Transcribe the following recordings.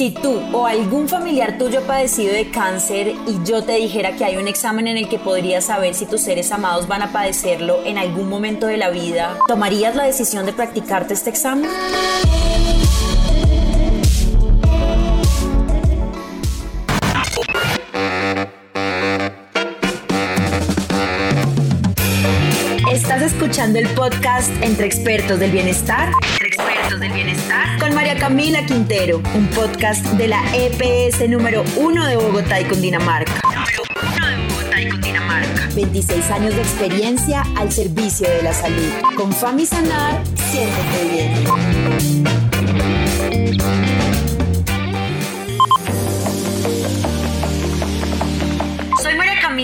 Si tú o algún familiar tuyo padecido de cáncer y yo te dijera que hay un examen en el que podrías saber si tus seres amados van a padecerlo en algún momento de la vida, ¿tomarías la decisión de practicarte este examen? Estás escuchando el podcast Entre Expertos del Bienestar. Del Bienestar. Con María Camila Quintero, un podcast de la EPS número uno de Bogotá y Cundinamarca. Número uno de Bogotá y Cundinamarca. 26 años de experiencia al servicio de la salud. Con Fami Sanar, siéntete bien.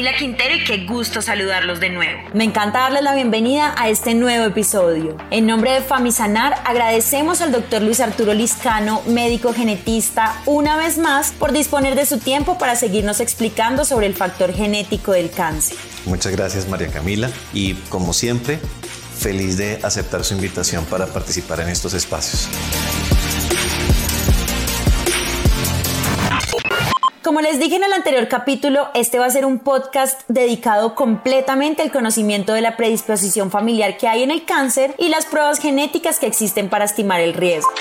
Camila Quintero y qué gusto saludarlos de nuevo. Me encanta darles la bienvenida a este nuevo episodio. En nombre de Famisanar agradecemos al doctor Luis Arturo Liscano, médico genetista, una vez más por disponer de su tiempo para seguirnos explicando sobre el factor genético del cáncer. Muchas gracias María Camila y como siempre, feliz de aceptar su invitación para participar en estos espacios. Como les dije en el anterior capítulo, este va a ser un podcast dedicado completamente al conocimiento de la predisposición familiar que hay en el cáncer y las pruebas genéticas que existen para estimar el riesgo.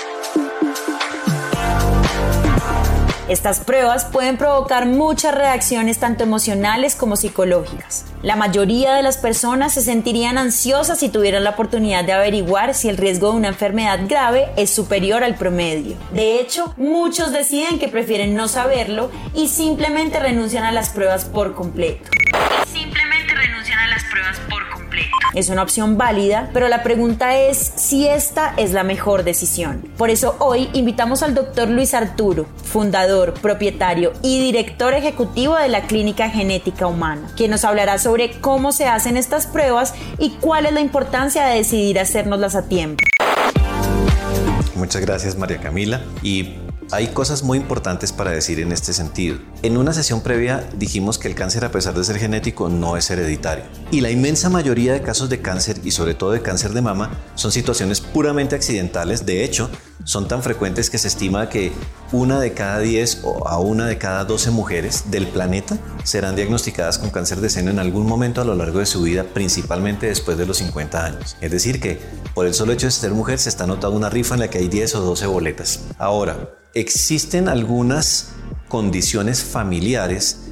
Estas pruebas pueden provocar muchas reacciones tanto emocionales como psicológicas. La mayoría de las personas se sentirían ansiosas si tuvieran la oportunidad de averiguar si el riesgo de una enfermedad grave es superior al promedio. De hecho, muchos deciden que prefieren no saberlo y simplemente renuncian a las pruebas por completo. Es una opción válida, pero la pregunta es si esta es la mejor decisión. Por eso hoy invitamos al doctor Luis Arturo, fundador, propietario y director ejecutivo de la Clínica Genética Humana, quien nos hablará sobre cómo se hacen estas pruebas y cuál es la importancia de decidir hacérnoslas a tiempo. Muchas gracias María Camila y hay cosas muy importantes para decir en este sentido. En una sesión previa dijimos que el cáncer, a pesar de ser genético, no es hereditario. Y la inmensa mayoría de casos de cáncer, y sobre todo de cáncer de mama, son situaciones puramente accidentales. De hecho, son tan frecuentes que se estima que una de cada 10 o a una de cada 12 mujeres del planeta serán diagnosticadas con cáncer de seno en algún momento a lo largo de su vida, principalmente después de los 50 años. Es decir, que por el solo hecho de ser mujer se está anotando una rifa en la que hay 10 o 12 boletas. Ahora, existen algunas condiciones familiares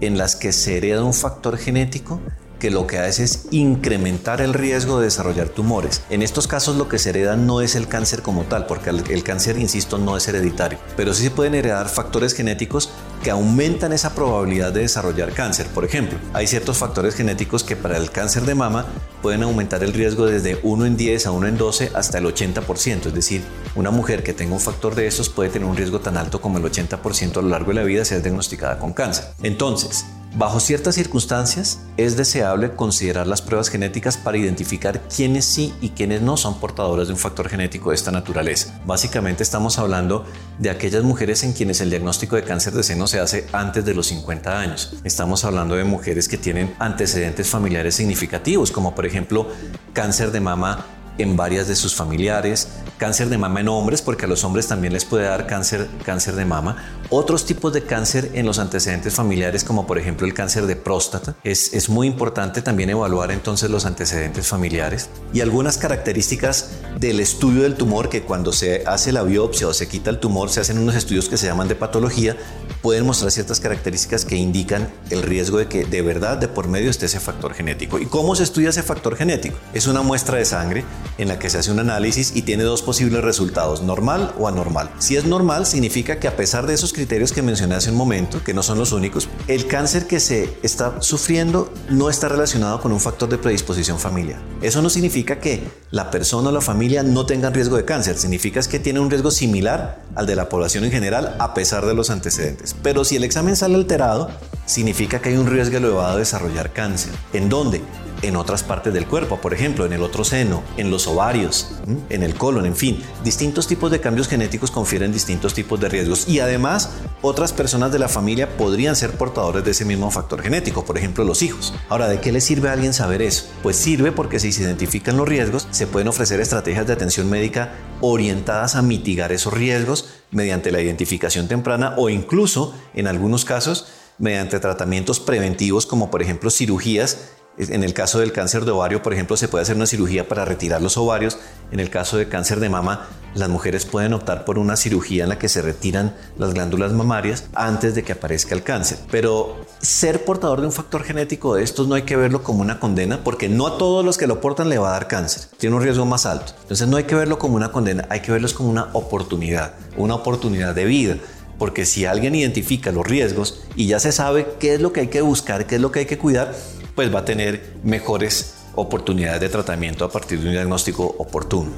en las que se hereda un factor genético que lo que hace es incrementar el riesgo de desarrollar tumores. En estos casos lo que se hereda no es el cáncer como tal, porque el, cáncer, insisto, no es hereditario, pero sí se pueden heredar factores genéticos que aumentan esa probabilidad de desarrollar cáncer. Por ejemplo, hay ciertos factores genéticos que para el cáncer de mama pueden aumentar el riesgo desde 1 en 10 a 1 en 12 hasta el 80%. Es decir, una mujer que tenga un factor de estos puede tener un riesgo tan alto como el 80% a lo largo de la vida si es diagnosticada con cáncer. Entonces, Bajo ciertas circunstancias, es deseable considerar las pruebas genéticas para identificar quiénes sí y quiénes no son portadores de un factor genético de esta naturaleza. Básicamente estamos hablando de aquellas mujeres en quienes el diagnóstico de cáncer de seno se hace antes de los 50 años. Estamos hablando de mujeres que tienen antecedentes familiares significativos, como por ejemplo cáncer de mama en varias de sus familiares, cáncer de mama en hombres, porque a los hombres también les puede dar cáncer, cáncer de mama, otros tipos de cáncer en los antecedentes familiares, como por ejemplo el cáncer de próstata. Es, es muy importante también evaluar entonces los antecedentes familiares y algunas características del estudio del tumor, que cuando se hace la biopsia o se quita el tumor, se hacen unos estudios que se llaman de patología, pueden mostrar ciertas características que indican el riesgo de que de verdad de por medio esté ese factor genético. ¿Y cómo se estudia ese factor genético? Es una muestra de sangre en la que se hace un análisis y tiene dos posibles resultados, normal o anormal. Si es normal, significa que a pesar de esos criterios que mencioné hace un momento, que no son los únicos, el cáncer que se está sufriendo no está relacionado con un factor de predisposición familiar. Eso no significa que la persona o la familia no tengan riesgo de cáncer, significa que tiene un riesgo similar al de la población en general a pesar de los antecedentes. Pero si el examen sale alterado, significa que hay un riesgo elevado de desarrollar cáncer. ¿En dónde? En otras partes del cuerpo, por ejemplo, en el otro seno, en los ovarios, en el colon, en fin. Distintos tipos de cambios genéticos confieren distintos tipos de riesgos y además otras personas de la familia podrían ser portadores de ese mismo factor genético, por ejemplo, los hijos. Ahora, ¿de qué le sirve a alguien saber eso? Pues sirve porque si se identifican los riesgos, se pueden ofrecer estrategias de atención médica orientadas a mitigar esos riesgos mediante la identificación temprana o incluso, en algunos casos, mediante tratamientos preventivos como por ejemplo cirugías en el caso del cáncer de ovario, por ejemplo, se puede hacer una cirugía para retirar los ovarios. En el caso de cáncer de mama, las mujeres pueden optar por una cirugía en la que se retiran las glándulas mamarias antes de que aparezca el cáncer. Pero ser portador de un factor genético de estos no hay que verlo como una condena porque no a todos los que lo portan le va a dar cáncer. Tiene un riesgo más alto. Entonces no hay que verlo como una condena, hay que verlos como una oportunidad, una oportunidad de vida porque si alguien identifica los riesgos y ya se sabe qué es lo que hay que buscar, qué es lo que hay que cuidar, pues va a tener mejores oportunidades de tratamiento a partir de un diagnóstico oportuno.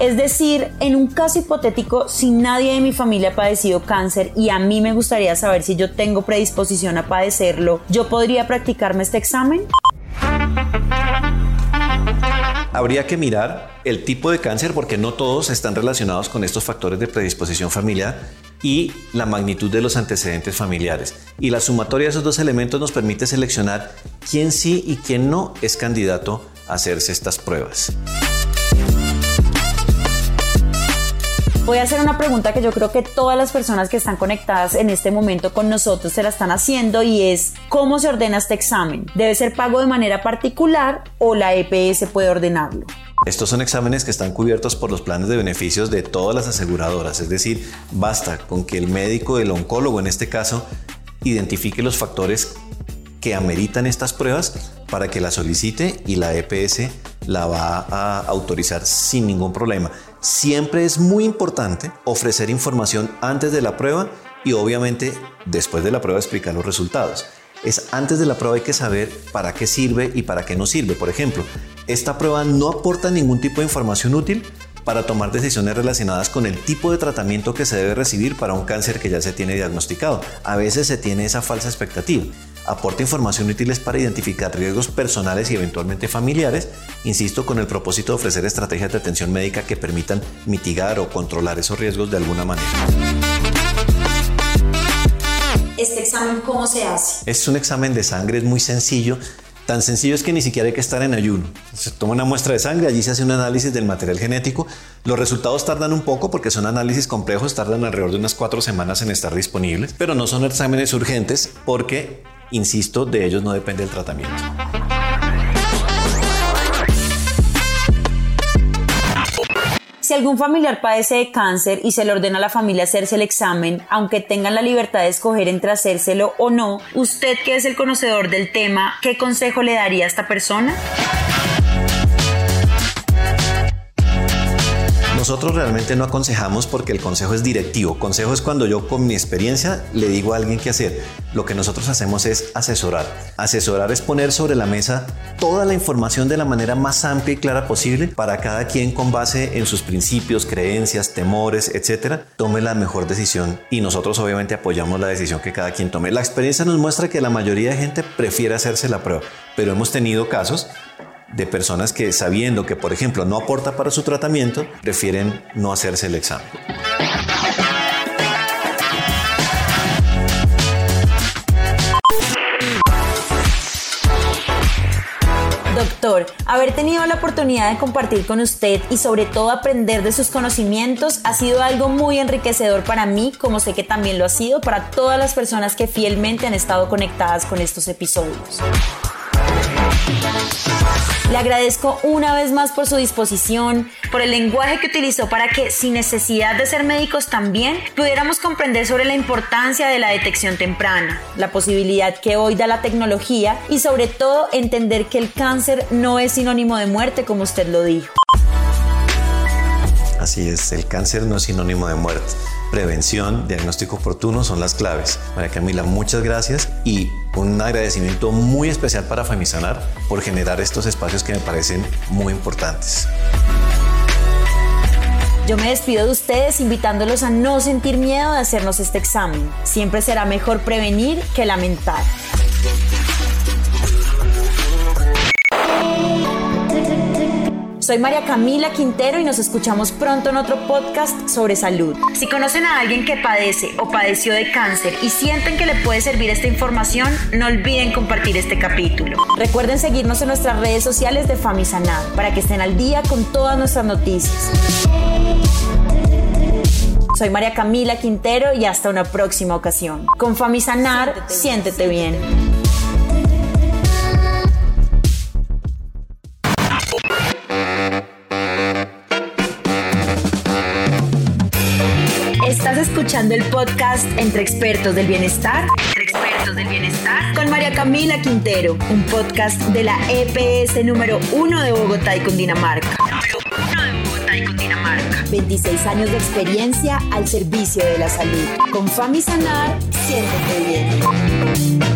Es decir, en un caso hipotético, si nadie de mi familia ha padecido cáncer y a mí me gustaría saber si yo tengo predisposición a padecerlo, ¿yo podría practicarme este examen? Habría que mirar el tipo de cáncer porque no todos están relacionados con estos factores de predisposición familiar y la magnitud de los antecedentes familiares. Y la sumatoria de esos dos elementos nos permite seleccionar quién sí y quién no es candidato a hacerse estas pruebas. Voy a hacer una pregunta que yo creo que todas las personas que están conectadas en este momento con nosotros se la están haciendo y es ¿cómo se ordena este examen? ¿Debe ser pago de manera particular o la EPS puede ordenarlo? Estos son exámenes que están cubiertos por los planes de beneficios de todas las aseguradoras, es decir, basta con que el médico, el oncólogo en este caso, identifique los factores que ameritan estas pruebas para que la solicite y la EPS la va a autorizar sin ningún problema. Siempre es muy importante ofrecer información antes de la prueba y obviamente después de la prueba explicar los resultados es antes de la prueba hay que saber para qué sirve y para qué no sirve. Por ejemplo, esta prueba no aporta ningún tipo de información útil para tomar decisiones relacionadas con el tipo de tratamiento que se debe recibir para un cáncer que ya se tiene diagnosticado. A veces se tiene esa falsa expectativa. Aporta información útil para identificar riesgos personales y eventualmente familiares, insisto, con el propósito de ofrecer estrategias de atención médica que permitan mitigar o controlar esos riesgos de alguna manera este examen cómo se hace? Es un examen de sangre, es muy sencillo. Tan sencillo es que ni siquiera hay que estar en ayuno. Se toma una muestra de sangre, allí se hace un análisis del material genético. Los resultados tardan un poco porque son análisis complejos, tardan alrededor de unas cuatro semanas en estar disponibles, pero no son exámenes urgentes porque, insisto, de ellos no depende el tratamiento. Si algún familiar padece de cáncer y se le ordena a la familia hacerse el examen, aunque tengan la libertad de escoger entre hacérselo o no, usted que es el conocedor del tema, ¿qué consejo le daría a esta persona? Nosotros realmente no aconsejamos porque el consejo es directivo. Consejo es cuando yo con mi experiencia le digo a alguien qué hacer. Lo que nosotros hacemos es asesorar. Asesorar es poner sobre la mesa toda la información de la manera más amplia y clara posible para cada quien con base en sus principios, creencias, temores, etcétera, tome la mejor decisión y nosotros obviamente apoyamos la decisión que cada quien tome. La experiencia nos muestra que la mayoría de gente prefiere hacerse la prueba, pero hemos tenido casos de personas que sabiendo que, por ejemplo, no aporta para su tratamiento, prefieren no hacerse el examen. Doctor, haber tenido la oportunidad de compartir con usted y sobre todo aprender de sus conocimientos ha sido algo muy enriquecedor para mí, como sé que también lo ha sido para todas las personas que fielmente han estado conectadas con estos episodios. Le agradezco una vez más por su disposición, por el lenguaje que utilizó para que, sin necesidad de ser médicos también, pudiéramos comprender sobre la importancia de la detección temprana, la posibilidad que hoy da la tecnología y sobre todo entender que el cáncer no es sinónimo de muerte como usted lo dijo. Así es, el cáncer no es sinónimo de muerte. Prevención, diagnóstico oportuno son las claves. María Camila, muchas gracias y un agradecimiento muy especial para Famisanar por generar estos espacios que me parecen muy importantes. Yo me despido de ustedes invitándolos a no sentir miedo de hacernos este examen. Siempre será mejor prevenir que lamentar. Soy María Camila Quintero y nos escuchamos pronto en otro podcast sobre salud. Si conocen a alguien que padece o padeció de cáncer y sienten que le puede servir esta información, no olviden compartir este capítulo. Recuerden seguirnos en nuestras redes sociales de Famisanar para que estén al día con todas nuestras noticias. Soy María Camila Quintero y hasta una próxima ocasión. Con Famisanar, siéntete bien. Escuchando el podcast Entre Expertos del Bienestar. Entre Expertos del Bienestar. Con María Camila Quintero, un podcast de la EPS número uno de Bogotá y Cundinamarca. Número uno de Bogotá y Cundinamarca. 26 años de experiencia al servicio de la salud. Con Fami Sanar, siéntete bien.